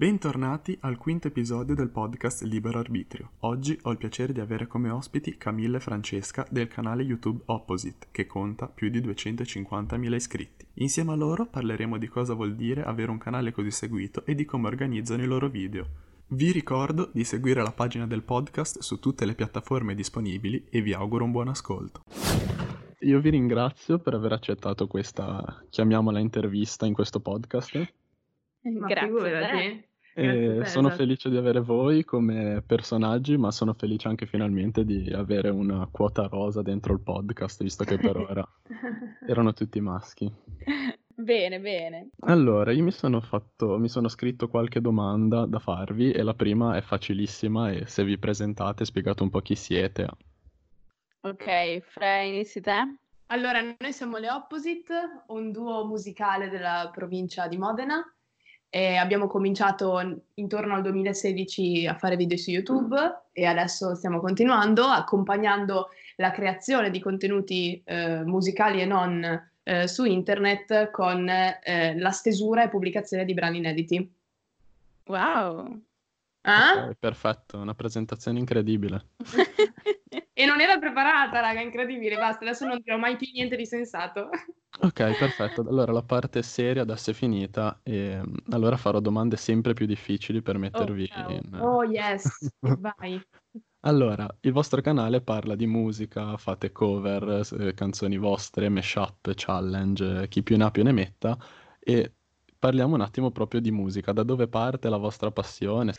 Bentornati al quinto episodio del podcast Libero Arbitrio. Oggi ho il piacere di avere come ospiti Camilla e Francesca del canale YouTube Opposite, che conta più di 250.000 iscritti. Insieme a loro parleremo di cosa vuol dire avere un canale così seguito e di come organizzano i loro video. Vi ricordo di seguire la pagina del podcast su tutte le piattaforme disponibili e vi auguro un buon ascolto. Io vi ringrazio per aver accettato questa, chiamiamola intervista in questo podcast. Ma Grazie a figurati. E te, sono esatto. felice di avere voi come personaggi, ma sono felice anche finalmente di avere una quota rosa dentro il podcast, visto che per ora erano tutti maschi. Bene, bene. Allora, io mi sono fatto, mi sono scritto qualche domanda da farvi e la prima è facilissima e se vi presentate spiegate un po' chi siete. Ok, Fra, inizi te? Allora, noi siamo le Opposite, un duo musicale della provincia di Modena e abbiamo cominciato intorno al 2016 a fare video su YouTube e adesso stiamo continuando, accompagnando la creazione di contenuti eh, musicali e non eh, su internet con eh, la stesura e pubblicazione di brani inediti. Wow. Ah? Ok, perfetto, una presentazione incredibile. E non era preparata, raga, incredibile, basta, adesso non dirò mai più niente di sensato. Ok, perfetto. Allora la parte seria adesso è finita e mm, allora farò domande sempre più difficili per mettervi ciao. in... Oh yes, vai. Allora, il vostro canale parla di musica, fate cover, eh, canzoni vostre, mashup, challenge, chi più ne ha più ne metta e parliamo un attimo proprio di musica, da dove parte la vostra passione?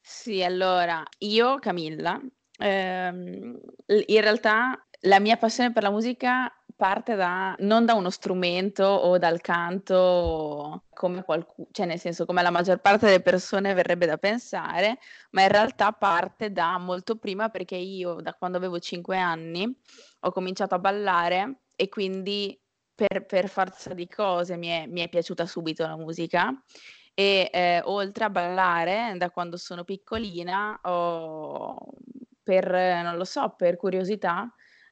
Sì, allora, io, Camilla, ehm, in realtà la mia passione per la musica parte da, non da uno strumento o dal canto come qualcuno, cioè nel senso come la maggior parte delle persone verrebbe da pensare, ma in realtà parte da molto prima perché io da quando avevo 5 anni ho cominciato a ballare e quindi per, per forza di cose mi è, mi è piaciuta subito la musica. E eh, oltre a ballare da quando sono piccolina ho, per, non lo so, per curiosità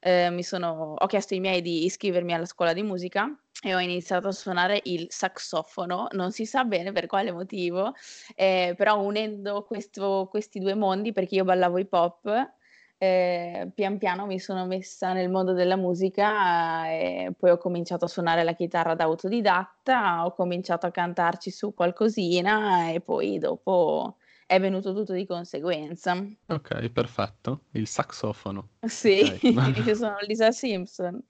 eh, sono, ho chiesto ai miei di iscrivermi alla scuola di musica e ho iniziato a suonare il saxofono, non si sa bene per quale motivo, eh, però unendo questo- questi due mondi, perché io ballavo hip hop, eh, pian piano mi sono messa nel mondo della musica eh, e poi ho cominciato a suonare la chitarra da autodidatta, ho cominciato a cantarci su qualcosina e poi dopo è venuto tutto di conseguenza. Ok, perfetto. Il saxofono. Sì, Ok. io sono Lisa Simpson.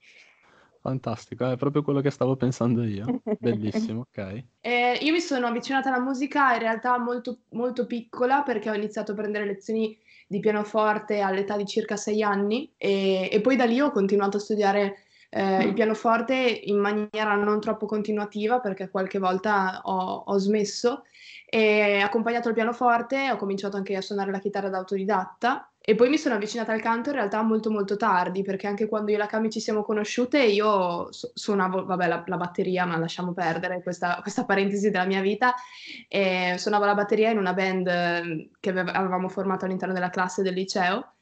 Fantastico, è proprio quello che stavo pensando io. Bellissimo, ok. Eh, io mi sono avvicinata alla musica in realtà molto, molto piccola perché ho iniziato a prendere lezioni di pianoforte all'età di circa sei anni e, e poi da lì ho continuato a studiare eh, il pianoforte in maniera non troppo continuativa perché qualche volta ho, ho smesso e accompagnato il pianoforte ho cominciato anche a suonare la chitarra da autodidatta e poi mi sono avvicinata al canto in realtà molto molto tardi perché anche quando io e la Cami ci siamo conosciute io su- suonavo, vabbè la, la batteria ma lasciamo perdere questa, questa parentesi della mia vita e suonavo la batteria in una band eh, che ave- avevamo formato all'interno della classe del liceo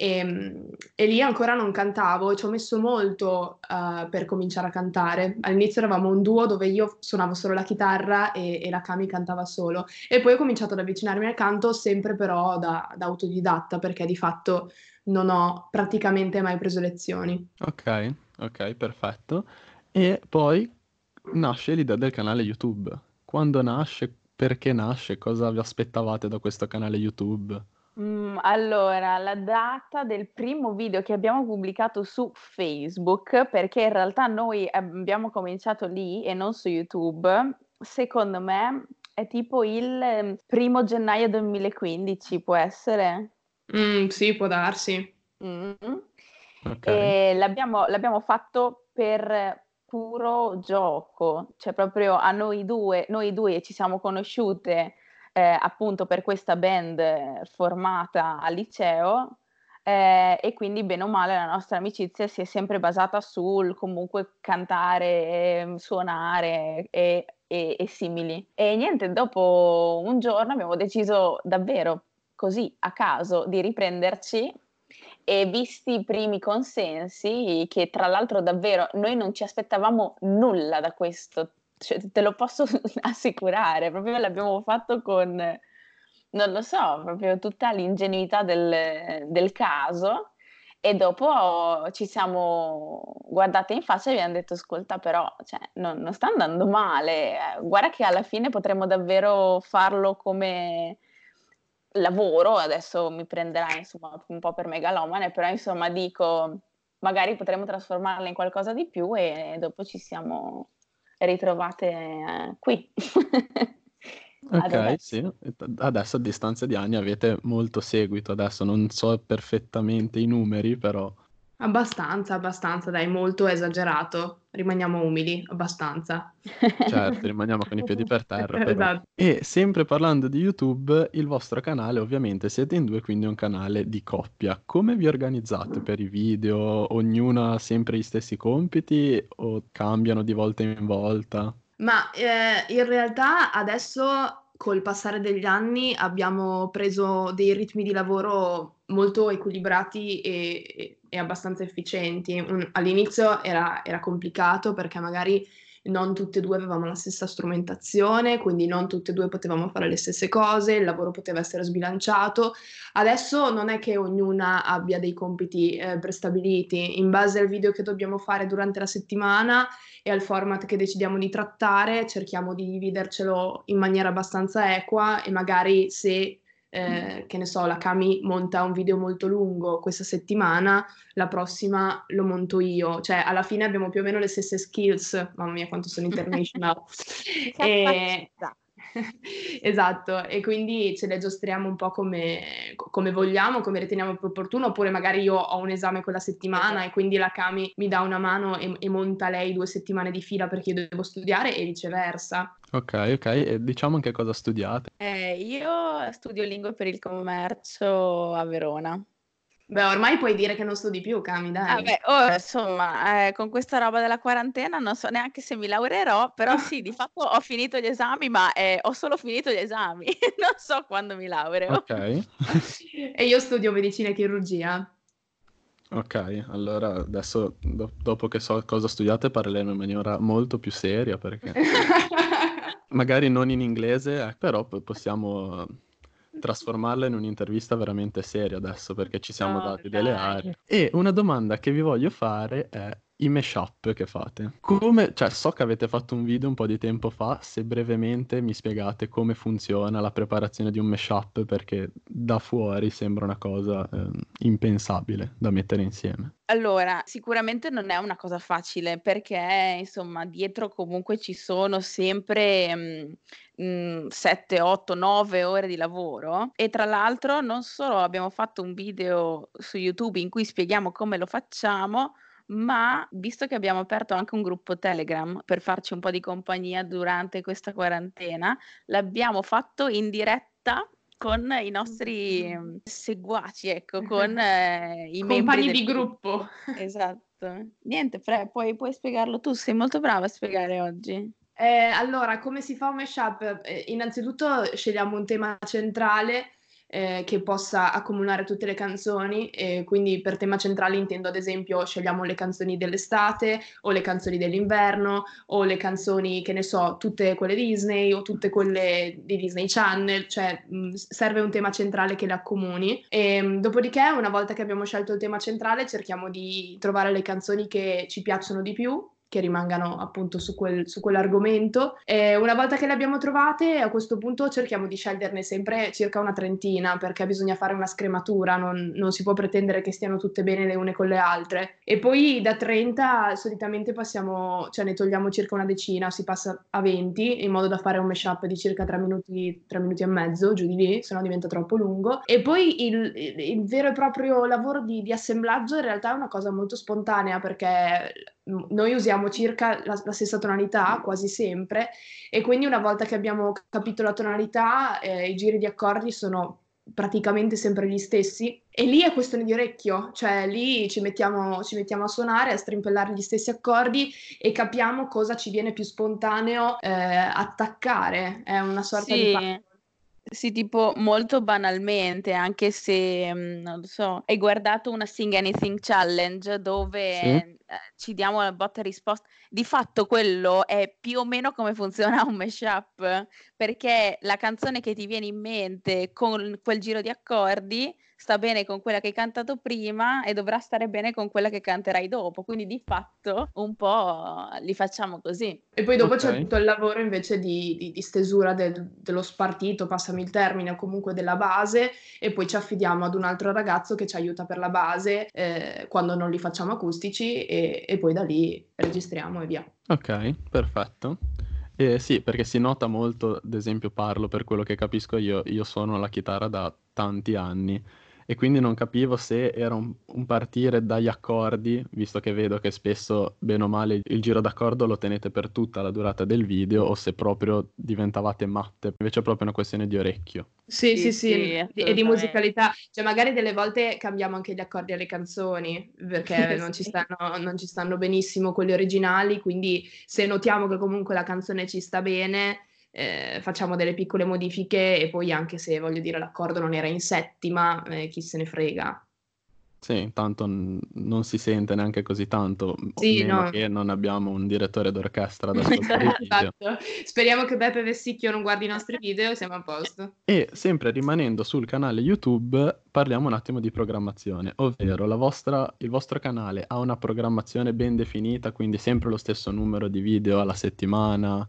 e, e lì ancora non cantavo, ci ho messo molto eh, per cominciare a cantare. All'inizio eravamo un duo dove io suonavo solo la chitarra e, e la Cami cantava solo. E poi ho cominciato ad avvicinarmi al canto, sempre però da, da autodidatta, perché di fatto non ho praticamente mai preso lezioni. Ok, ok, perfetto. E poi nasce l'idea del canale YouTube. Quando nasce, perché nasce, cosa vi aspettavate da questo canale YouTube? Mm, allora, la data del primo video che abbiamo pubblicato su Facebook, perché in realtà noi abbiamo cominciato lì e non su YouTube, secondo me è tipo il eh, primo gennaio 2015, può essere? Mm, sì, può darsi. Mm. Ok, E l'abbiamo, l'abbiamo fatto per puro gioco, cioè proprio a noi due, noi due ci siamo conosciute eh, appunto per questa band eh, formata al liceo eh, e quindi bene o male la nostra amicizia si è sempre basata sul comunque cantare, eh, suonare e, e- e simili. E niente, dopo un giorno abbiamo deciso davvero così a caso di riprenderci e visti i primi consensi, che tra l'altro davvero noi non ci aspettavamo nulla da questo cioè, te lo posso assicurare, proprio l'abbiamo fatto con, non lo so, proprio tutta l'ingenuità del, del caso. E dopo ci siamo guardate in faccia e abbiamo detto ascolta però cioè, non, non, sta andando male, guarda che alla fine potremmo davvero farlo come lavoro, adesso mi prenderai insomma un po' per megalomane, però insomma dico magari potremmo trasformarla in qualcosa di più e dopo ci siamo ritrovate eh, qui. Ok, sì. Adesso a distanza di anni avete molto seguito, adesso non so perfettamente i numeri, però Abbastanza, abbastanza, dai, molto esagerato. Rimaniamo umili, abbastanza. certo, rimaniamo con i piedi per terra. Esatto. E sempre parlando di YouTube, il vostro canale, ovviamente siete in due, quindi è un canale di coppia. Come vi organizzate per i video? Ognuno ha sempre gli stessi compiti o cambiano di volta in volta? Ma eh, in realtà adesso col passare degli anni abbiamo preso dei ritmi di lavoro molto equilibrati e, e abbastanza efficienti. Un, all'inizio era, era, complicato perché magari non tutte e due avevamo la stessa strumentazione, quindi non tutte e due potevamo fare le stesse cose, il lavoro poteva essere sbilanciato. Adesso non è che ognuna abbia dei compiti eh, prestabiliti, in base al video che dobbiamo fare durante la settimana e al format che decidiamo di trattare, cerchiamo di dividercelo in maniera abbastanza equa e magari se eh, che ne so, la Cami monta un video molto lungo questa settimana, la prossima lo monto io. Cioè, alla fine abbiamo più o meno le stesse skills. Mamma mia, quanto sono international. e... esatto, e quindi ce le giostriamo un po' come, come, vogliamo, come riteniamo più opportuno, oppure magari io ho un esame quella settimana esatto. e quindi la Cami mi dà una mano e, e, monta lei due settimane di fila perché io devo studiare e viceversa. Ok, ok, e diciamo anche cosa studiate. Eh, io studio lingue per il commercio a Verona. Beh, ormai puoi dire che non studi più, Cami, dai. Vabbè, oh, insomma, eh, con questa roba della quarantena non so neanche se mi laureerò, però sì, di fatto ho finito gli esami, ma eh, ho solo finito gli esami, non so quando mi laureo. Ok. e io studio medicina e chirurgia. Ok, allora adesso do- dopo che so cosa studiate parleremo in maniera molto più seria perché magari non in inglese, eh, però possiamo trasformarla in un'intervista veramente seria adesso perché ci siamo no, dati dai. delle aree. E una domanda che vi voglio fare è i mashup che fate. Come, cioè, so che avete fatto un video un po' di tempo fa, se brevemente mi spiegate come funziona la preparazione di un mashup, perché da fuori sembra una cosa eh, impensabile da mettere insieme. Allora, sicuramente non è una cosa facile perché, insomma, dietro comunque ci sono sempre mh, 7, 8, 9 ore di lavoro e tra l'altro non solo abbiamo fatto un video su YouTube in cui spieghiamo come lo facciamo, ma visto che abbiamo aperto anche un gruppo Telegram per farci un po' di compagnia durante questa quarantena, l'abbiamo fatto in diretta con i nostri mm, seguaci, ecco, con eh, i compagni di gruppo. Esatto. Niente, Fre, puoi, puoi, spiegarlo tu, sei molto brava a spiegare oggi. Eh, allora, come si fa un mashup? Eh, innanzitutto scegliamo un tema centrale eh, che possa accomunare tutte le canzoni quindi per tema centrale intendo ad esempio scegliamo le canzoni dell'estate o le canzoni dell'inverno o le canzoni che ne so tutte quelle Disney o tutte quelle di Disney Channel cioè mh, serve un tema centrale che le accomuni e mh, dopodiché una volta che abbiamo scelto il tema centrale cerchiamo di trovare le canzoni che ci piacciono di più che rimangano appunto su, quel, su quell'argomento. E una volta che le abbiamo trovate, a questo punto cerchiamo di sceglierne sempre circa una trentina, perché bisogna fare una scrematura, non, non si può pretendere che stiano tutte bene le une con le altre. E poi da 30 solitamente passiamo, cioè ne togliamo circa una decina, si passa a 20, in modo da fare un mashup di circa 3 minuti, 3 minuti e mezzo, giù di lì, se no diventa troppo lungo. E poi il, il vero e proprio lavoro di, di assemblaggio in realtà è una cosa molto spontanea, perché noi usiamo circa la, la, stessa tonalità quasi sempre e quindi una volta che abbiamo capito la tonalità eh, i giri di accordi sono praticamente sempre gli stessi. E lì è questione di orecchio, cioè lì ci mettiamo, ci mettiamo a suonare, a strimpellare gli stessi accordi e capiamo cosa ci viene più spontaneo eh, attaccare, è una sorta sì. di... Sì, tipo molto banalmente, anche se, mm, non lo so, hai guardato una Sing Anything Challenge dove sì ci diamo la botta e risposta. Di fatto quello è più o meno come funziona un mashup, perché la canzone che ti viene in mente con quel giro di accordi sta bene con quella che hai cantato prima e dovrà stare bene con quella che canterai dopo. Quindi di fatto un po' li facciamo così. E poi dopo okay. c'è tutto il lavoro invece di, di, di stesura del, dello spartito, passami il termine, o comunque della base, e poi ci affidiamo ad un altro ragazzo che ci aiuta per la base eh, quando non li facciamo acustici e, poi da lì registriamo e via. Ok, perfetto. Eh, sì, perché si nota molto, ad esempio parlo per quello che capisco io, io suono la chitarra da tanti anni e quindi non capivo se era un, un, partire dagli accordi, visto che vedo che spesso, bene o male, il giro d'accordo lo tenete per tutta la durata del video, o se proprio diventavate matte, invece è proprio una questione di orecchio. Sì, sì, sì, sì. e di musicalità, cioè magari delle volte cambiamo anche gli accordi alle canzoni, perché non, ci stanno, non ci stanno benissimo quelli originali, quindi se notiamo che comunque la canzone ci sta bene eh, facciamo delle piccole modifiche e poi anche se voglio dire l'accordo non era in settima, eh, chi se ne frega. Sì, tanto n- non si sente neanche così tanto, sì, no. che non abbiamo un direttore d'orchestra da esatto. Speriamo che Beppe Vessicchio non guardi i nostri video, siamo a posto. E sempre rimanendo sul canale YouTube, parliamo un attimo di programmazione, ovvero vostra, il vostro canale ha una programmazione ben definita, quindi sempre lo stesso numero di video alla settimana,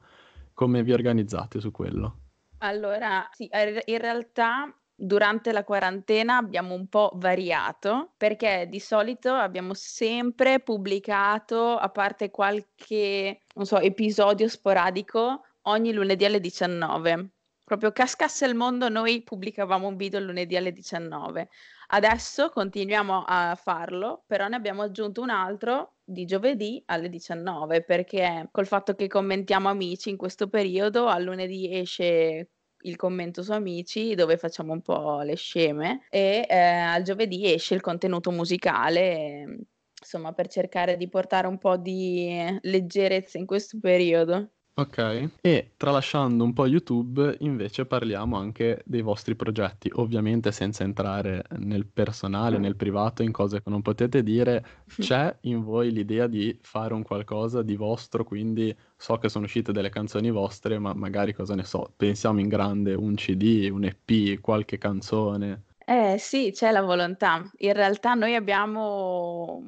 come vi organizzate su quello? Allora, sì, in realtà durante la quarantena abbiamo un po' variato perché di solito abbiamo sempre pubblicato, a parte qualche, so, episodio sporadico, ogni lunedì alle 19. Proprio cascasse il mondo, noi pubblicavamo un video lunedì alle 19. Adesso continuiamo a farlo, però ne abbiamo aggiunto un altro di giovedì alle 19 perché col fatto che commentiamo amici in questo periodo, al lunedì esce il commento su Amici dove facciamo un po' le sceme e eh, al giovedì esce il contenuto musicale, insomma per cercare di portare un po' di leggerezza in questo periodo. Ok, e tralasciando un po' YouTube, invece parliamo anche dei vostri progetti, ovviamente senza entrare nel personale, nel privato, in cose che non potete dire. C'è in voi l'idea di fare un qualcosa di vostro, quindi so che sono uscite delle canzoni vostre, ma magari cosa ne so, pensiamo in grande, un CD, un EP, qualche canzone. Eh sì, c'è la volontà. In realtà noi abbiamo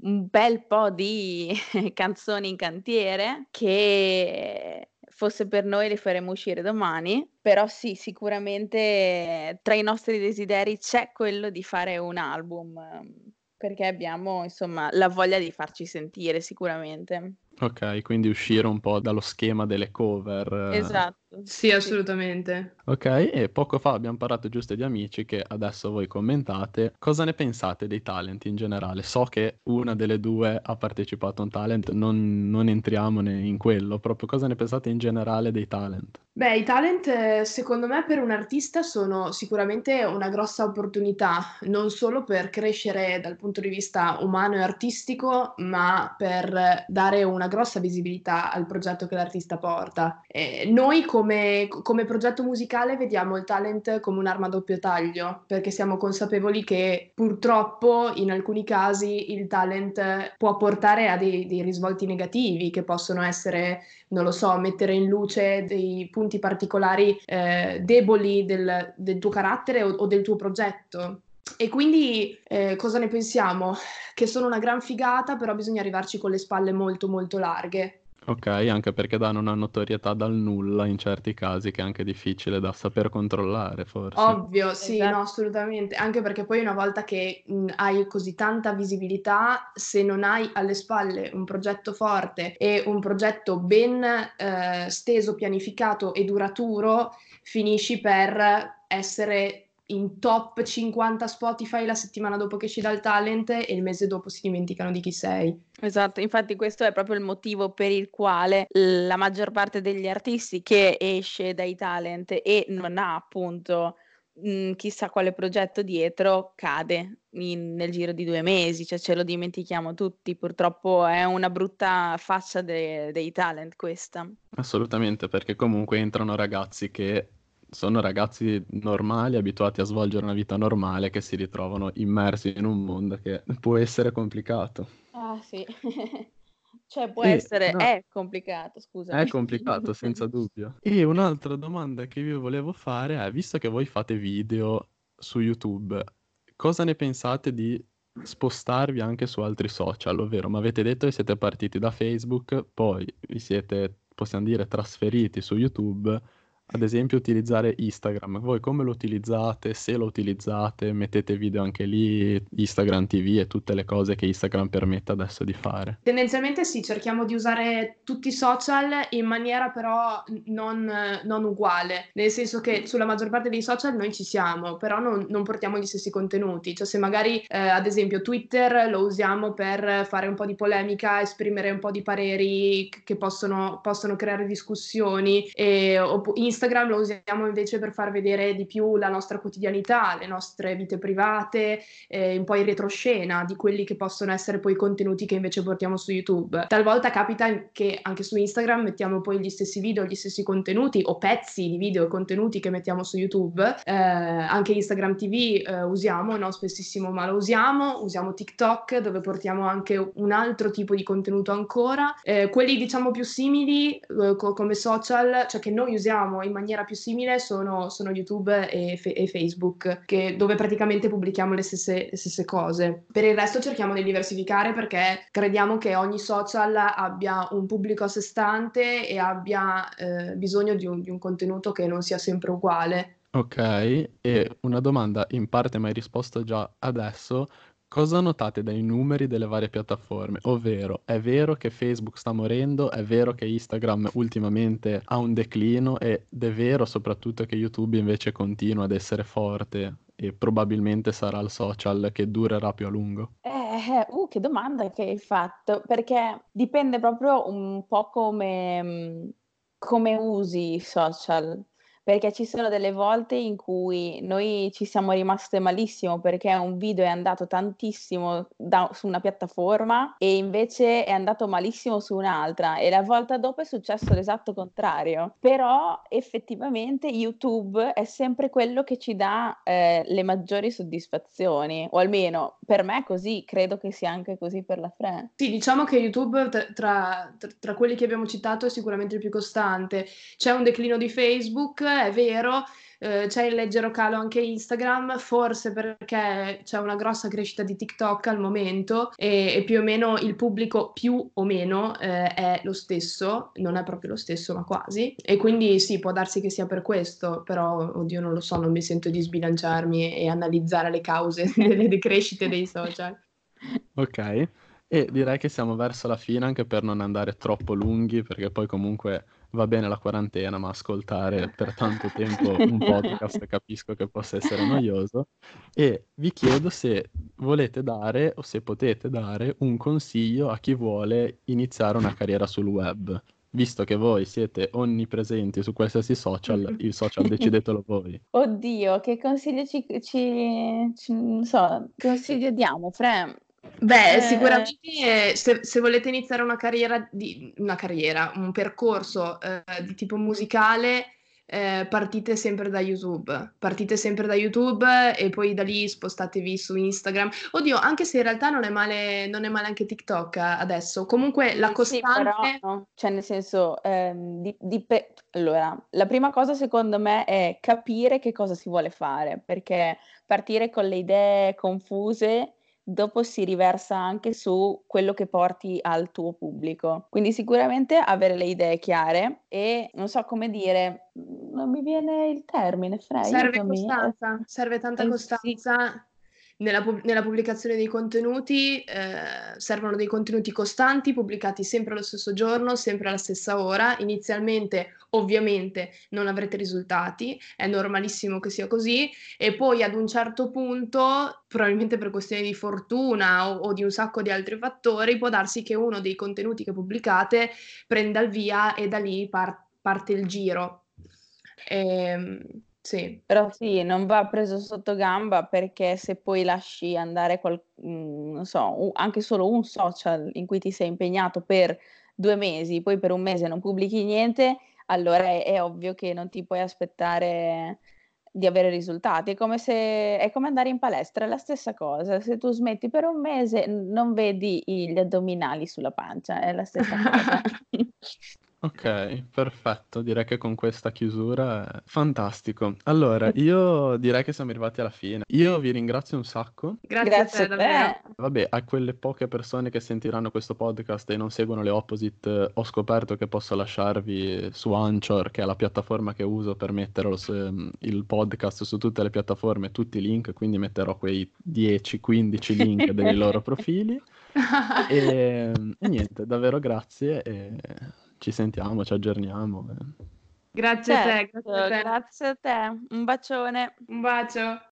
un bel po' di canzoni in cantiere che fosse per noi le faremo uscire domani, però sì, sicuramente tra i nostri desideri c'è quello di fare un album, perché abbiamo insomma la voglia di farci sentire sicuramente. Ok, quindi uscire un po' dallo schema delle cover. Esatto. Sì, assolutamente. Ok, e poco fa abbiamo parlato giusto di amici che adesso voi commentate. Cosa ne pensate dei talent in generale? So che una delle due ha partecipato a un talent, non, non entriamo in quello, proprio cosa ne pensate in generale dei talent? Beh, i talent eh, secondo me per un artista sono sicuramente una grossa opportunità, non solo per crescere dal punto di vista umano e artistico, ma per dare una grossa visibilità al progetto che l'artista porta. Eh, noi come, come progetto musicale vediamo il talent come un'arma a doppio taglio, perché siamo consapevoli che purtroppo in alcuni casi il talent può portare a dei, dei risvolti negativi che possono essere, non lo so, mettere in luce dei punti particolari eh, deboli del, del, tuo carattere o, o, del tuo progetto. E quindi eh, cosa ne pensiamo? Che sono una gran figata, però bisogna arrivarci con le spalle molto molto larghe. Ok, anche perché danno una notorietà dal nulla in certi casi che è anche difficile da saper controllare, forse. Ovvio, sì, esatto. no, assolutamente. Anche perché poi una volta che mh, hai così tanta visibilità, se non hai alle spalle un progetto forte e un progetto ben eh, steso, pianificato e duraturo, finisci per essere in top 50 Spotify la settimana dopo che esci dal talent e il mese dopo si dimenticano di chi sei. Esatto, infatti questo è proprio il motivo per il quale la maggior parte degli artisti che esce dai talent e non ha appunto mh, mhmm, chissà quale progetto dietro cade in, nel giro di due mesi, cioè ce lo dimentichiamo tutti, purtroppo è una brutta faccia de- dei talent questa. Assolutamente, perché comunque entrano ragazzi che sono ragazzi normali, abituati a svolgere una vita normale, che si ritrovano immersi in un mondo che può essere complicato. Ah sì. Cioè può e, essere, no, è complicato, scusa. È complicato, senza dubbio. E un'altra domanda che vi volevo fare è, visto che voi fate video su YouTube, cosa ne pensate di spostarvi anche su altri social? Ovvero, mi avete detto che siete partiti da Facebook, poi vi siete, possiamo dire, trasferiti su YouTube ad esempio utilizzare Instagram. Voi come lo utilizzate? Se lo utilizzate, mettete video anche lì, Instagram TV e tutte le cose che Instagram permette adesso di fare? Tendenzialmente sì, cerchiamo di usare tutti i social in maniera però non, non uguale, nel senso che sulla maggior parte dei social noi ci siamo, però non, non portiamo gli stessi contenuti. Cioè se magari eh, ad esempio Twitter lo usiamo per fare un po' di polemica, esprimere un po' di pareri che possono, possono creare discussioni, e, opp- Instagram lo usiamo invece per far vedere di più la nostra quotidianità, le nostre vite private, eh, un po' in retroscena di quelli che possono essere poi i contenuti che invece portiamo su YouTube. Talvolta capita che anche su Instagram mettiamo poi gli stessi video, gli stessi contenuti o pezzi di video e contenuti che mettiamo su YouTube. Eh, anche Instagram TV eh, usiamo, no spessissimo, ma lo usiamo. Usiamo TikTok dove portiamo anche un altro tipo di contenuto ancora. Eh, quelli diciamo più simili eh, co- come social, cioè che noi usiamo in maniera più simile sono, sono YouTube e, fe- e Facebook, che, dove praticamente pubblichiamo le stesse, le stesse, cose. Per il resto cerchiamo di diversificare perché crediamo che ogni social abbia un pubblico a sé stante e abbia eh, bisogno di un, di un contenuto che non sia sempre uguale. Ok, e una domanda in parte mi hai risposto già adesso, Cosa notate dai numeri delle varie piattaforme? Ovvero, è vero che Facebook sta morendo, è vero che Instagram ultimamente ha un declino ed è vero soprattutto che YouTube invece continua ad essere forte e probabilmente sarà il social che durerà più a lungo? Eh, eh, uh, che domanda che hai fatto, perché dipende proprio un po' come, come usi i social perché ci sono delle volte in cui noi ci siamo rimaste malissimo perché un video è andato tantissimo da, su una piattaforma e invece è andato malissimo su un'altra e la volta dopo è successo l'esatto contrario. Però effettivamente YouTube è sempre quello che ci dà eh, le maggiori soddisfazioni, o almeno per me è così, credo che sia anche così per la Fre. Sì, diciamo che YouTube tra, tra, tra quelli che abbiamo citato è sicuramente il più costante. C'è un declino di Facebook è vero, eh, c'è il leggero calo anche Instagram, forse perché c'è una grossa crescita di TikTok al momento e, e più o meno il pubblico più o meno eh, è lo stesso, non è proprio lo stesso ma quasi e quindi sì può darsi che sia per questo, però oddio non lo so, non mi sento di sbilanciarmi e, e analizzare le cause delle decrescite dei social. Ok, e direi che siamo verso la fine anche per non andare troppo lunghi perché poi comunque va bene la quarantena, ma ascoltare per tanto tempo un podcast capisco che possa essere noioso. E vi chiedo se volete dare o se potete dare un consiglio a chi vuole iniziare una carriera sul web. Visto che voi siete onnipresenti su qualsiasi social, il social decidetelo voi. Oddio, che consiglio ci, ci, ci so, consiglio diamo, Fre? Beh, eh... sicuramente se, se, volete iniziare una carriera, di, una carriera un percorso eh, di tipo musicale, eh, partite sempre da YouTube, partite sempre da YouTube e poi da lì spostatevi su Instagram. Oddio, anche se in realtà non è male, non è male anche TikTok adesso. Comunque la costante... Sì, però, no. Cioè nel senso, ehm, di, di pe... allora, la prima cosa secondo me è capire che cosa si vuole fare, perché partire con le idee confuse dopo si riversa anche su quello che porti al tuo pubblico. Quindi sicuramente avere le idee chiare e non so come dire, non mi viene il termine, Frey. Serve costanza, serve tanta eh, costanza. Sì nella, nella, pubblicazione dei contenuti eh, servono dei contenuti costanti, pubblicati sempre allo stesso giorno, sempre alla stessa ora. Inizialmente, ovviamente, non avrete risultati, è normalissimo che sia così, e poi ad un certo punto, probabilmente per questioni di fortuna o, o di un sacco di altri fattori, può darsi che uno dei contenuti che pubblicate prenda il via e da lì par- parte il giro. Ehm, sì. Però sì, non va preso sotto gamba perché se poi lasci andare qual- mm, non so, anche solo un social in cui ti sei impegnato per due mesi, poi per un mese non pubblichi niente, allora è, è ovvio che non ti puoi aspettare di avere risultati. È come se è come andare in palestra, è la stessa cosa. Se tu smetti per un mese, non vedi gli addominali sulla pancia, è la stessa cosa. Ok, perfetto. Direi che con questa chiusura è fantastico. Allora, io direi che siamo arrivati alla fine. Io vi ringrazio un sacco. Grazie, Grazie a te, davvero. Vabbè, a quelle poche persone che sentiranno questo podcast e non seguono le Opposite, ho scoperto che posso lasciarvi su Anchor, che è la piattaforma che uso per mettere s- il podcast su tutte le piattaforme, tutti i link, quindi metterò quei 10-15 link dei loro profili. E, e niente, davvero grazie e ci sentiamo, ci aggiorniamo. eh. Grazie a te, Certo, grazie a te. grazie a te. Un bacione. Un bacio.